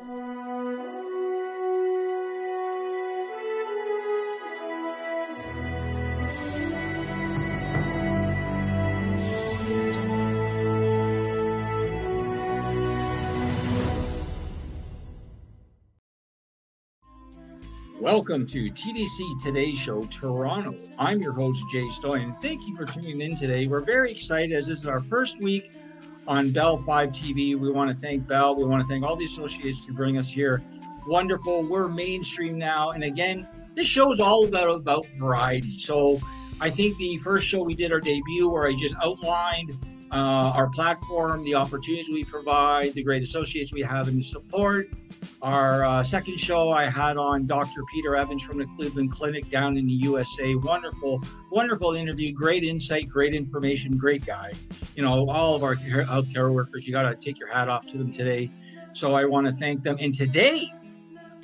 Welcome to TDC Today Show Toronto. I'm your host, Jay Stoyan. Thank you for tuning in today. We're very excited as this is our first week on Bell Fibe TV. We want to thank Bell. We want to thank all the associates to bring us here. Wonderful. We're mainstream now. And again, this show is all about, about variety. So I think the first show we did our debut where I just outlined uh, our platform, the opportunities we provide, the great associates we have, and the support. Our uh, second show I had on Dr. Peter Evans from the Cleveland Clinic down in the USA. Wonderful, wonderful interview, great insight, great information, great guy. You know, all of our healthcare workers, you got to take your hat off to them today. So I want to thank them. And today,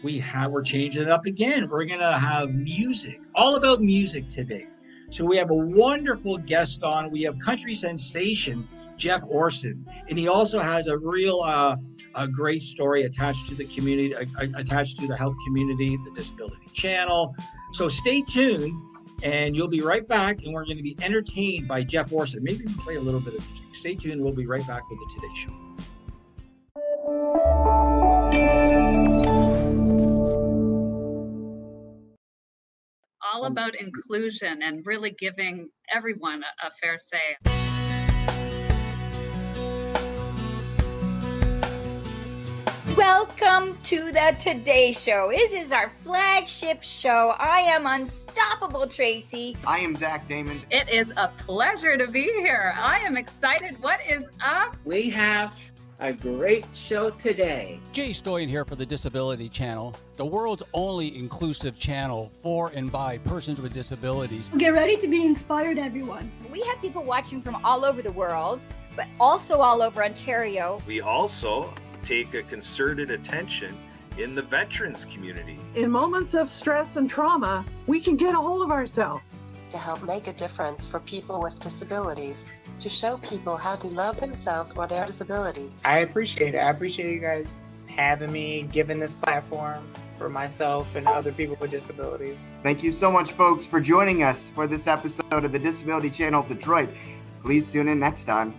we have we're changing it up again. We're gonna have music, all about music today. So we have a wonderful guest on. We have country sensation Jeff Orson, and he also has a real uh, a great story attached to the community, uh, attached to the health community, the Disability Channel. So stay tuned, and you'll be right back, and we're going to be entertained by Jeff Orson. Maybe we'll play a little bit of music. Stay tuned. We'll be right back with the Today Show. All um, about inclusion and really giving everyone a, a fair say. Welcome to the Today Show. This is our flagship show. I am Unstoppable Tracy. I am Zach Damon. It is a pleasure to be here. I am excited. What is up? We have a great show today. Jay Stoyan here for the Disability Channel, the world's only inclusive channel for and by persons with disabilities. Get ready to be inspired, everyone. We have people watching from all over the world, but also all over Ontario. We also take a concerted attention in the veterans community. In moments of stress and trauma, we can get a hold of ourselves to help make a difference for people with disabilities to show people how to love themselves or their disability. I appreciate it. I appreciate you guys having me, giving this platform for myself and other people with disabilities. Thank you so much, folks, for joining us for this episode of the Disability Channel of Detroit. Please tune in next time.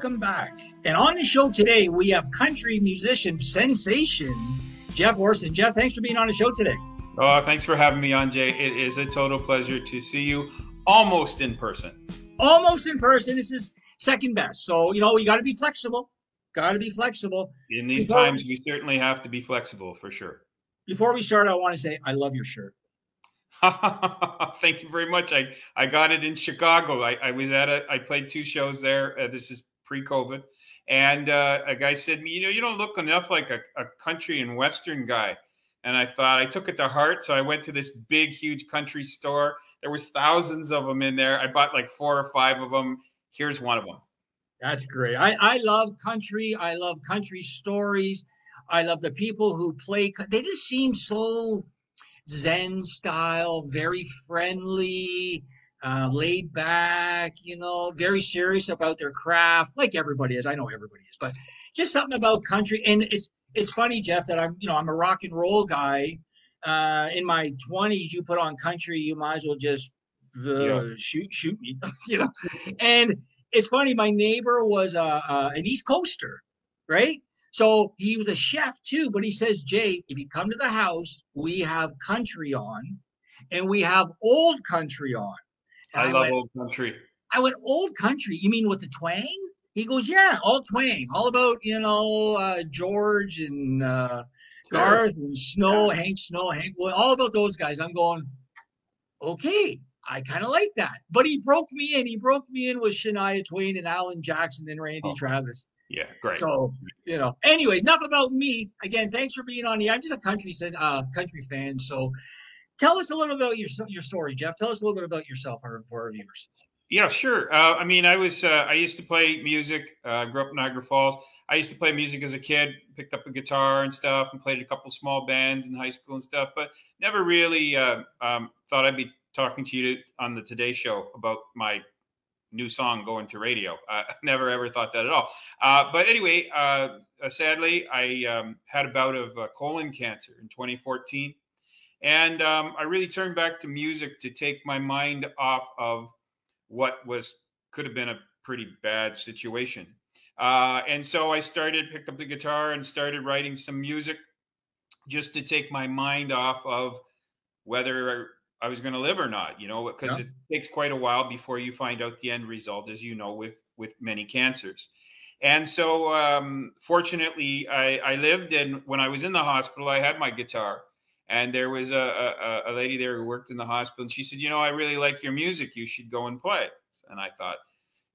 Welcome back. And on the show today, we have country musician sensation Jeff Orson. Jeff, thanks for being on the show today. Oh, thanks for having me on, Jay. It is a total pleasure to see you almost in person. Almost in person. This is second best. So, you know, you got to be flexible. Got to be flexible. In these before, times, we certainly have to be flexible for sure. Before we start, I want to say I love your shirt. Thank you very much. I, I got it in Chicago. I, I was at a, I played two shows there. Uh, this is pre-COVID, and uh, a guy said, "You know, you don't look enough like a, a country and western guy." And I thought I took it to heart, so I went to this big, huge country store. There was thousands of them in there. I bought like four or five of them. Here's one of them. That's great. I, I love country. I love country stories. I love the people who play. They just seem so Zen style, very friendly uh, laid back, you know, very serious about their craft, like everybody is. I know everybody is, but just something about country. And it's it's funny, Jeff, that I'm you know I'm a rock and roll guy. Uh, in my 20s, you put on country, you might as well just uh, yeah. shoot shoot me, you know. And it's funny, my neighbor was uh, uh, an East Coaster, right? So he was a chef too, but he says, Jay, if you come to the house, we have country on and we have old country on. I, I, love went, old country. I went old country. You mean with the twang? He goes, yeah, all twang, all about you know uh, George and uh, Garth and Snow, yeah. Hank Snow, Hank, well, all about those guys. I'm going, okay, I kind of like that. But he broke me in. He broke me in with Shania Twain and Alan Jackson and Randy oh. Travis. Yeah, great. So you know. Anyway, enough about me. Again, thanks for being on the. I'm just a country uh, country fan. So Tell us a little about your your story, Jeff. Tell us a little bit about yourself for, for our viewers. Yeah, sure. Uh, I mean, I was uh, I used to play music. Uh, grew up in Niagara Falls. I used to play music as a kid. Picked up a guitar and stuff, and played a couple small bands in high school and stuff. But never really uh, um, thought I'd be talking to you on the Today Show about my new song going to radio. I never ever thought that at all. Uh, but anyway, uh, sadly, I um, had a bout of colon cancer in 2014. And um, I really turned back to music to take my mind off of what was could have been a pretty bad situation. Uh, and so I started, picked up the guitar and started writing some music just to take my mind off of whether I was going to live or not, you know, because yeah. it takes quite a while before you find out the end result, as you know, with with many cancers. And so, um, fortunately, I, I lived, and when I was in the hospital, I had my guitar, and there was a, a, a, lady there who worked in the hospital, and she said, "You know, I really like your music. You should go and play." And I thought,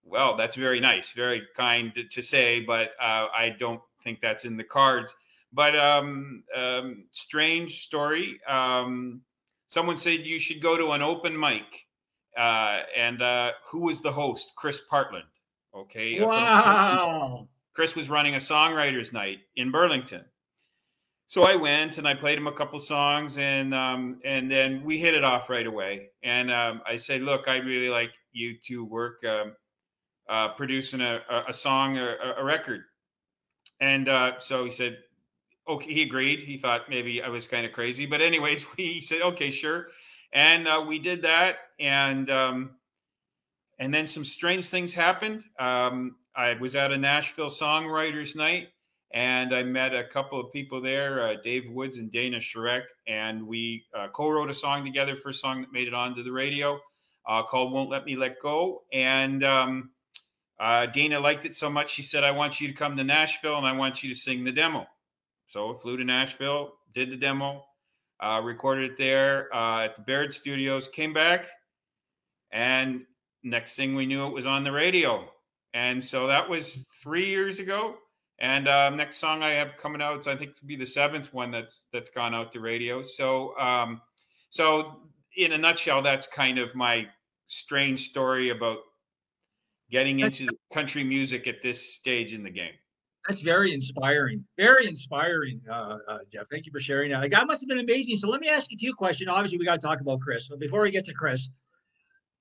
well, that's very nice, very kind to say, but uh, I don't think that's in the cards. But um, um, strange story. Um, someone said you should go to an open mic, uh, and uh, who was the host? Chris Partland. Okay. Wow. Chris was running a songwriters night in Burlington so I went and I played him a couple songs, and um, and then we hit it off right away. And um, I said, "Look, I really like you to work um, uh, producing a, a song, a, a record." And uh, so he said, "Okay." He agreed. He thought maybe I was kind of crazy, but anyways, we said, "Okay, sure." And uh, we did that, and um, and then some strange things happened. Um, I was at a Nashville songwriters night and I met a couple of people there, uh, Dave Woods and Dana Shrek, and we uh, co-wrote a song together for a song that made it onto the radio uh, called "Won't Let Me Let Go." And um, uh, Dana liked it so much, she said, "I want you to come to Nashville, and I want you to sing the demo." So I flew to Nashville, did the demo, uh, recorded it there uh, at the Baird Studios, came back, and next thing we knew, it was on the radio. And so that was three years ago and um, next song I have coming out, I think, to be the seventh one that's that's gone out to radio. So, um, so in a nutshell, that's kind of my strange story about getting into country music at this stage in the game. That's very inspiring. Very inspiring, uh, uh, Jeff. Thank you for sharing that. That must have been amazing. So let me ask you two questions. Obviously, we got to talk about Chris. But before we get to Chris,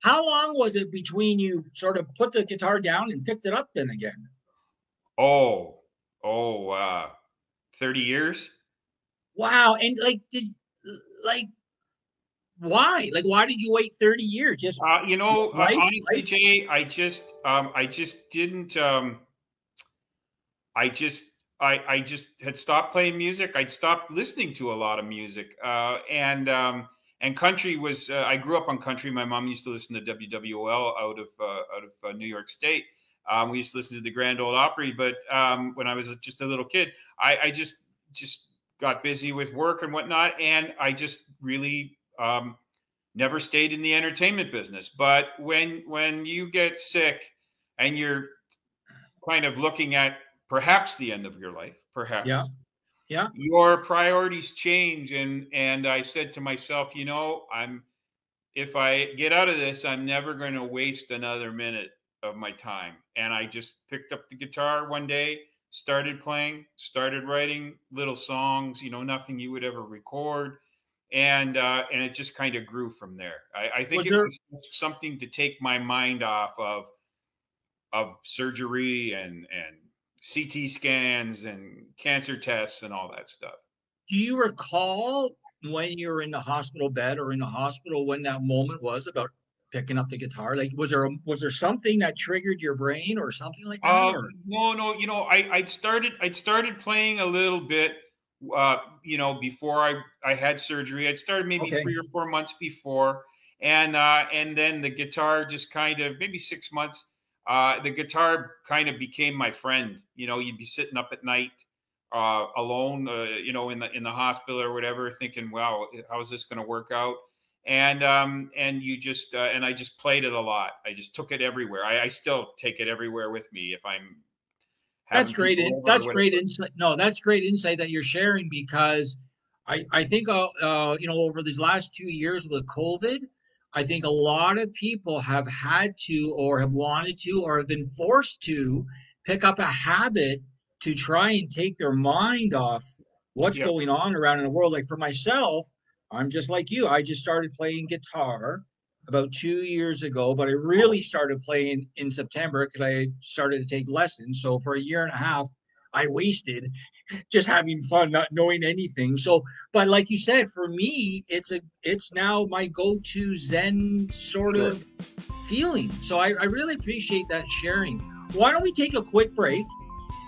how long was it between you sort of put the guitar down and picked it up then again? Oh, oh, uh, 30 years. Wow. And like, did, like, why? Like, why did you wait 30 years? Just, uh, you know, uh, right? honestly, right? Jay, I just, um, I just didn't, um, I just, I, I just had stopped playing music. I'd stopped listening to a lot of music. Uh, and, um, and country was, uh, I grew up on country. My mom used to listen to WWL out of, uh, out of uh, New York State. Um, we used to listen to the Grand Old Opry, but um, when I was just a little kid, I, I, just just got busy with work and whatnot, and I just really um, never stayed in the entertainment business. But when when you get sick and you're kind of looking at perhaps the end of your life, perhaps, yeah, yeah, your priorities change, and and I said to myself, you know, I'm if I get out of this, I'm never going to waste another minute of my time. And I just picked up the guitar one day, started playing, started writing little songs, you know, nothing you would ever record. And uh, and it just kind of grew from there. I, I think was it there... was something to take my mind off of of surgery and and CT scans and cancer tests and all that stuff. Do you recall when you were in the hospital bed or in the hospital when that moment was about picking up the guitar? Like, was there a, was there something that triggered your brain or something like that? Uh, no, no. You know, I I started I started playing a little bit. Uh, you know, before I I had surgery, I'd started maybe okay. three or four months before, and uh, and then the guitar just kind of maybe six months. Uh, the guitar kind of became my friend. You know, you'd be sitting up at night uh, alone, uh, you know, in the in the hospital or whatever, thinking, "Wow, how is this going to work out?" And um, and you just uh, and I just played it a lot. I just took it everywhere. I, I still take it everywhere with me if I'm. That's great. that's great insight. No, that's great insight that you're sharing because I I think uh, uh, you know over these last two years with COVID, I think a lot of people have had to, or have wanted to, or have been forced to pick up a habit to try and take their mind off what's Yep. going on around in the world. Like for myself, I'm just like you. I just started playing guitar about two years ago, but I really started playing in September because I started to take lessons. So for a year and a half, I wasted just having fun, not knowing anything. So, but like you said, for me, it's a it's now my go-to Zen sort of feeling. So I, I really appreciate that sharing. Why don't we take a quick break,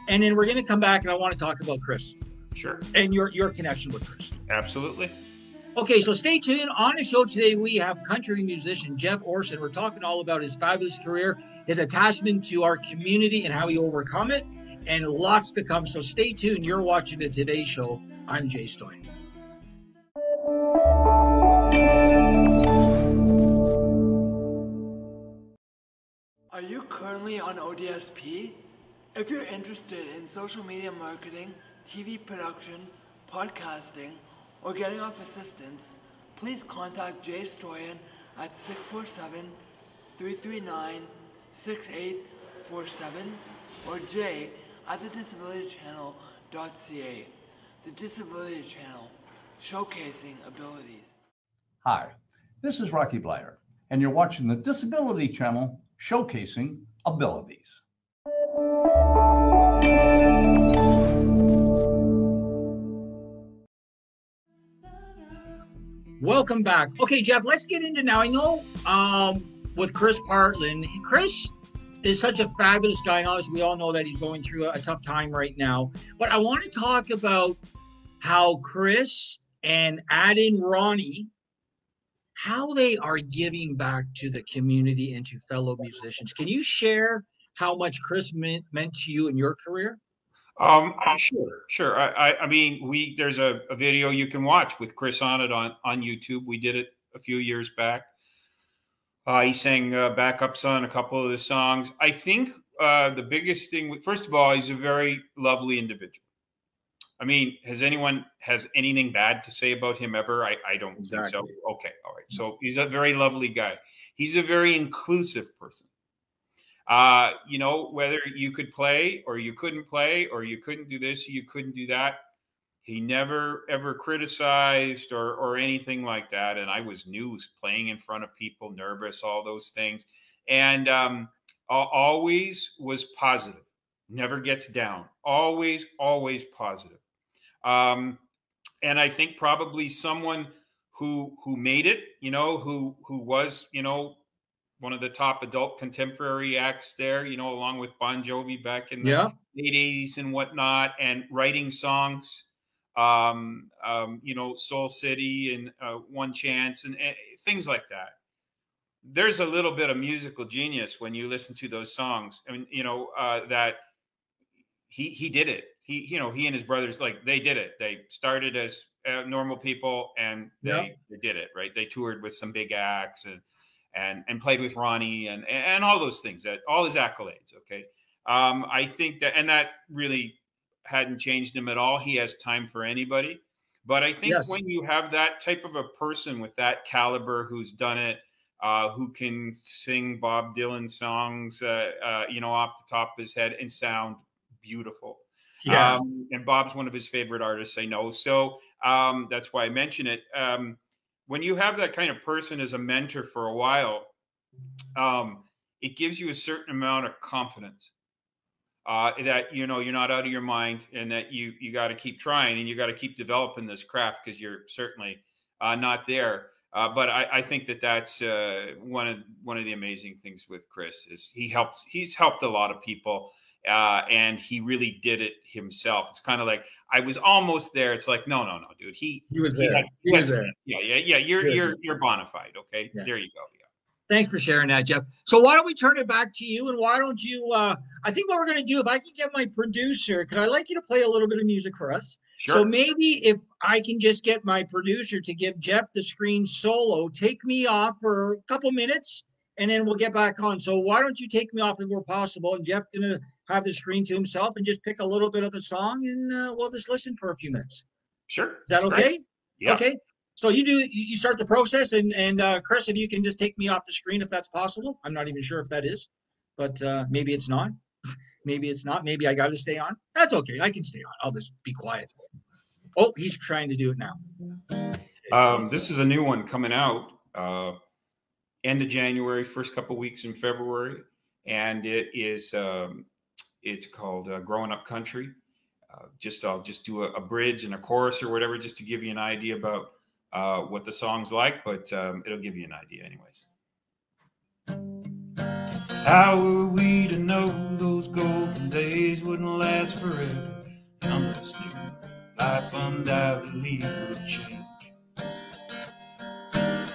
and then we're going to come back, and I want to talk about Chris Sure. and your your connection with Chris. Absolutely. Okay, so stay tuned. On the show today, we have country musician Jeff Orson. We're talking all about his fabulous career, his attachment to our community, and how he overcome it, and lots to come. So stay tuned. You're watching the Today Show. I'm Jay Stoyan. Are you currently on ODSP? If you're interested in social media marketing, TV production, podcasting, or getting off assistance, please contact Jay Stoyan at 647 339 6847 or Jay at thedisabilitychannel.ca. The Disability Channel, showcasing abilities. Hi, this is Rocky Bleier, and you're watching the Disability Channel showcasing abilities. Welcome back. Okay, Jeff, let's get into now. I know um, with Chris Partland, Chris is such a fabulous guy. And obviously, we all know that he's going through a, a tough time right now. But I want to talk about how Chris and add in Ronnie, how they are giving back to the community and to fellow musicians. Can you share how much Chris meant, meant to you in your career? Um, sure, sure. I, I, I mean, we there's a, a video you can watch with Chris on it on on YouTube. We did it a few years back. Uh, he sang uh, backups on a couple of the songs. I think uh, the biggest thing, first of all, he's a very lovely individual. I mean, has anyone has anything bad to say about him ever? I, I don't think so. Okay, all right. So he's a very lovely guy. He's a very inclusive person. Uh, you know, whether you could play or you couldn't play or you couldn't do this, you couldn't do that. He never ever criticized or or anything like that. And I was new, playing in front of people, nervous, all those things, and um, always was positive. Never gets down. Always, always positive. Um, and I think probably someone who who made it, you know, who who was, you know, one of the top adult contemporary acts there, you know, along with Bon Jovi back in the Yeah. late 80s and whatnot, and writing songs, um, um, you know, Soul City and uh, One Chance and, and things like that. There's a little bit of musical genius when you listen to those songs. I mean, you know, uh, that he he did it. He you know he and his brothers like they did it. They started as uh, normal people and they, Yeah. they did it right. They toured with some big acts and and and played with Ronnie and and all those things that all his accolades. Okay, um, I think that and that really hadn't changed him at all. He has time for anybody. But I think Yes. when you have that type of a person with that caliber who's done it, uh, who can sing Bob Dylan songs, uh, uh, you know, off the top of his head and sound beautiful. Yeah. Um, and Bob's one of his favorite artists, I know. So um, that's why I mention it. Um, when you have that kind of person as a mentor for a while, um, it gives you a certain amount of confidence uh, that you know you're not out of your mind and that you you got to keep trying and you got to keep developing this craft because you're certainly uh, not there. Uh, but I, I think that that's uh, one of one of the amazing things with Chris is he helps he's helped a lot of people uh, and he really did it himself. It's kind of like I was almost there. It's like no no no dude he He was there. He was there. Yeah yeah yeah you're Good. you're you're bona fide. Okay Yeah. there you go. Yeah. Thanks for sharing that, Jeff. So why don't we turn it back to you, and why don't you? Uh, I think what we're going to do, if I can get my producer, because I like you to play a little bit of music for us. Sure. So maybe if I can just get my producer to give Jeff the screen solo, take me off for a couple minutes, and then we'll get back on. So why don't you take me off if we're possible, and Jeff gonna have the screen to himself and just pick a little bit of the song, and uh, we'll just listen for a few minutes. Sure. Is that That's okay? great. Yeah. Okay. So you do you start the process, and and uh, Chris, if you can just take me off the screen if that's possible. I'm not even sure if that is, but uh, maybe it's not. maybe it's not. Maybe I got to stay on. That's okay. I can stay on. I'll just be quiet. Oh, he's trying to do it now. Um, this is a new one coming out uh, end of January, first couple weeks in February, and it is um, it's called uh, "Growing Up Country." Uh, just I'll just do a, a, bridge and a chorus or whatever, just to give you an idea about uh, what the song's like. But um, it'll give you an idea, anyways. How were we to know those golden days wouldn't last forever? Of us life undoubtedly would change.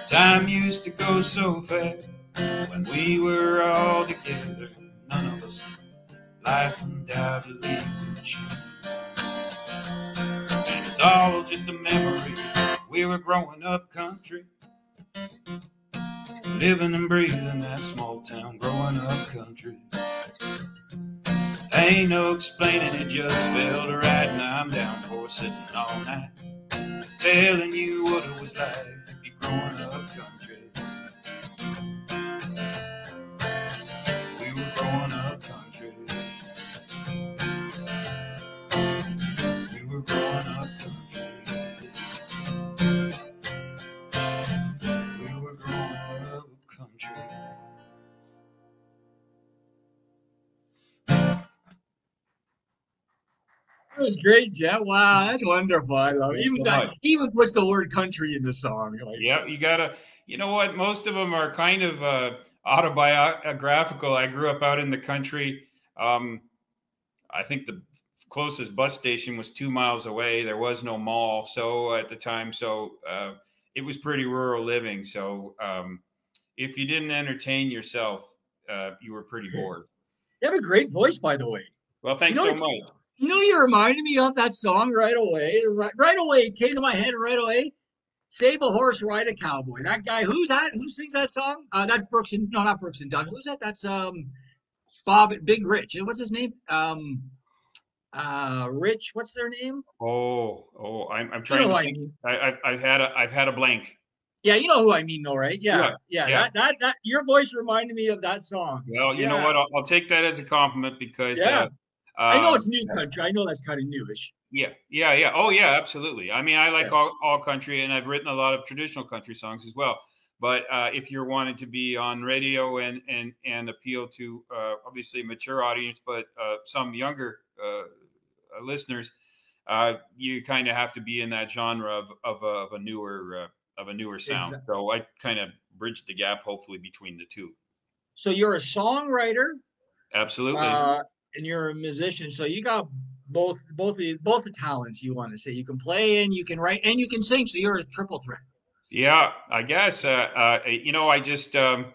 Time used to go so fast when we were all together. Life undoubtedly would change. And it's all just a memory. We were growing up country, living and breathing that small town, growing up country. Ain't no explaining, it just felt right. Now I'm down for sitting all night, telling you what it was like to be growing up country. Were growing up country. We were growing up country. That was great, Jeff. Wow, that's wonderful. I love it. Even got, he even puts the word country in the song. Like, Yeah, you gotta. You know what? Most of them are kind of uh, autobiographical. I grew up out in the country. Um, I think the closest bus station was two miles away. There was no mall, so at the time, so uh, it was pretty rural living. So um, if you didn't entertain yourself, uh, you were pretty bored. You have a great voice, by the way. Well, thanks You know so much. You know, you reminded me of that song right away. Right, right away, it came to my head right away. Save a horse, ride a cowboy. That guy, who's that? Who sings that song? Uh, that Brooks and no, not Brooks and Dunn. Who's that? That's um, Bob Big Rich. What's his name? Um, uh, Rich. What's their name? Oh, oh, I'm, I'm You trying know to who I, mean. I, i've had a, I've had a blank. Yeah, you know who I mean, though, right? Yeah, Yeah, yeah. yeah. That, that that your voice reminded me of that song. Well, you know what? I'll, I'll take that as a compliment because Yeah. uh, I know it's new country. I know that's kind of newish. Yeah, yeah, yeah. Oh, yeah, absolutely. I mean, I like all, all country, and I've written a lot of traditional country songs as well. But uh, if you're wanting to be on radio and and and appeal to uh, obviously a mature audience, but uh, some younger uh, listeners, uh, you kind of have to be in that genre of of a, of a newer uh, of a newer sound. Exact- So I kind of bridged the gap, hopefully, between the two. So you're a songwriter, Absolutely. uh, and you're a musician. So you got both both the both the talents you want to say. You can play and you can write and you can sing. So you're a triple threat. Yeah, I guess. Uh, uh, you know, I just, um,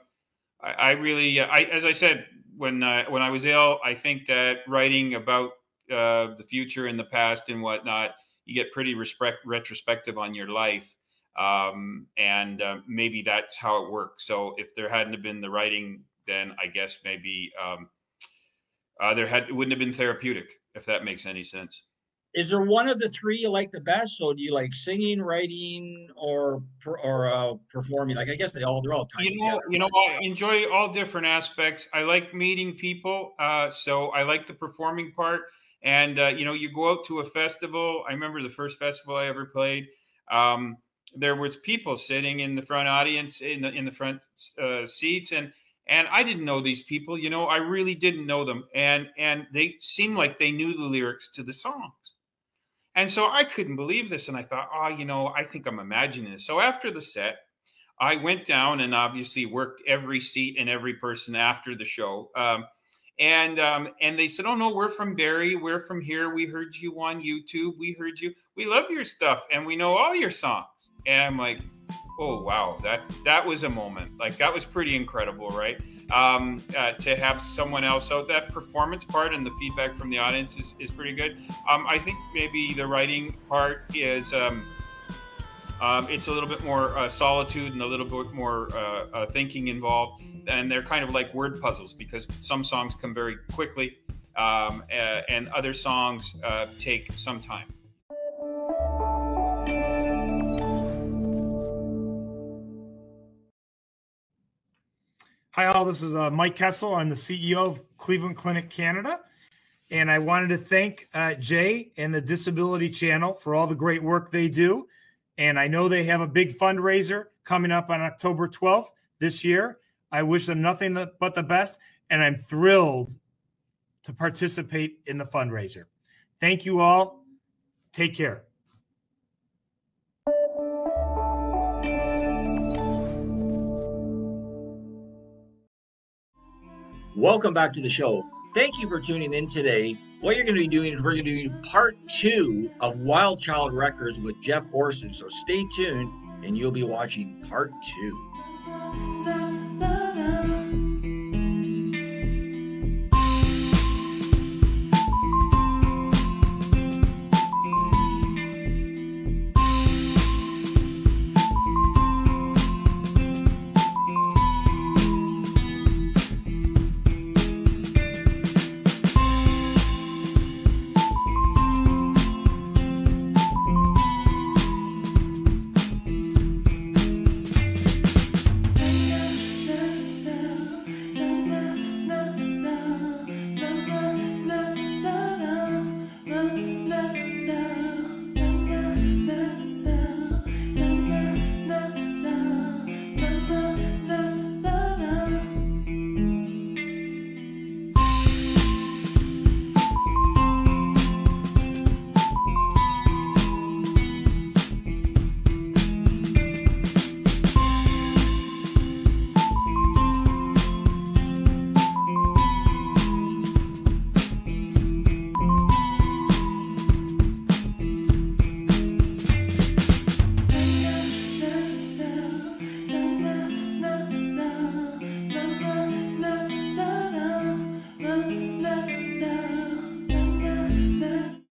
I, I really, I as I said when uh, when I was ill, I think that writing about uh, the future and the past and whatnot, you get pretty respect, retrospective on your life, um, and uh, maybe that's how it works. So if there hadn't have been the writing, then I guess maybe um, uh, there had it wouldn't have been therapeutic, if that makes any sense. Is there one of the three you like the best? So do you like singing, writing, or or uh, performing? Like I guess they all they're all tied you know, together. you know, I enjoy all different aspects. I like meeting people, uh, so I like the performing part. And uh, you know, you go out to a festival. I remember the first festival I ever played. Um, there was people sitting in the front audience in the in the front uh, seats, and and I didn't know these people. You know, I really didn't know them, and and they seemed like they knew the lyrics to the songs. And so I couldn't believe this. And I thought, oh, you know, I think I'm imagining this. So after the set, I went down and obviously worked every seat and every person after the show. Um, and um, and they said, oh no, we're from Barrie. We're from here. We heard you on YouTube. We heard you. We love your stuff, and we know all your songs. And I'm like, oh wow, that that was a moment. Like that was pretty incredible, right? Um, uh, to have someone else. So that performance part and the feedback from the audience is, is pretty good. Um, I think maybe the writing part is. Um, um, it's a little bit more uh, solitude and a little bit more uh, uh, thinking involved, and they're kind of like word puzzles because some songs come very quickly um, and other songs uh, take some time. Hi, all. This is uh, Mike Kessel. I'm the CEO of Cleveland Clinic Canada. And I wanted to thank uh, Jay and the Disability Channel for all the great work they do. And I know they have a big fundraiser coming up on October 12th this year. I wish them nothing but the best. And I'm thrilled to participate in the fundraiser. Thank you all. Take care. Welcome back to the show. Thank you for tuning in today. What you're going to be doing is we're going to do part two of Wild Child Records with Jeff Orson. So stay tuned and you'll be watching part two them.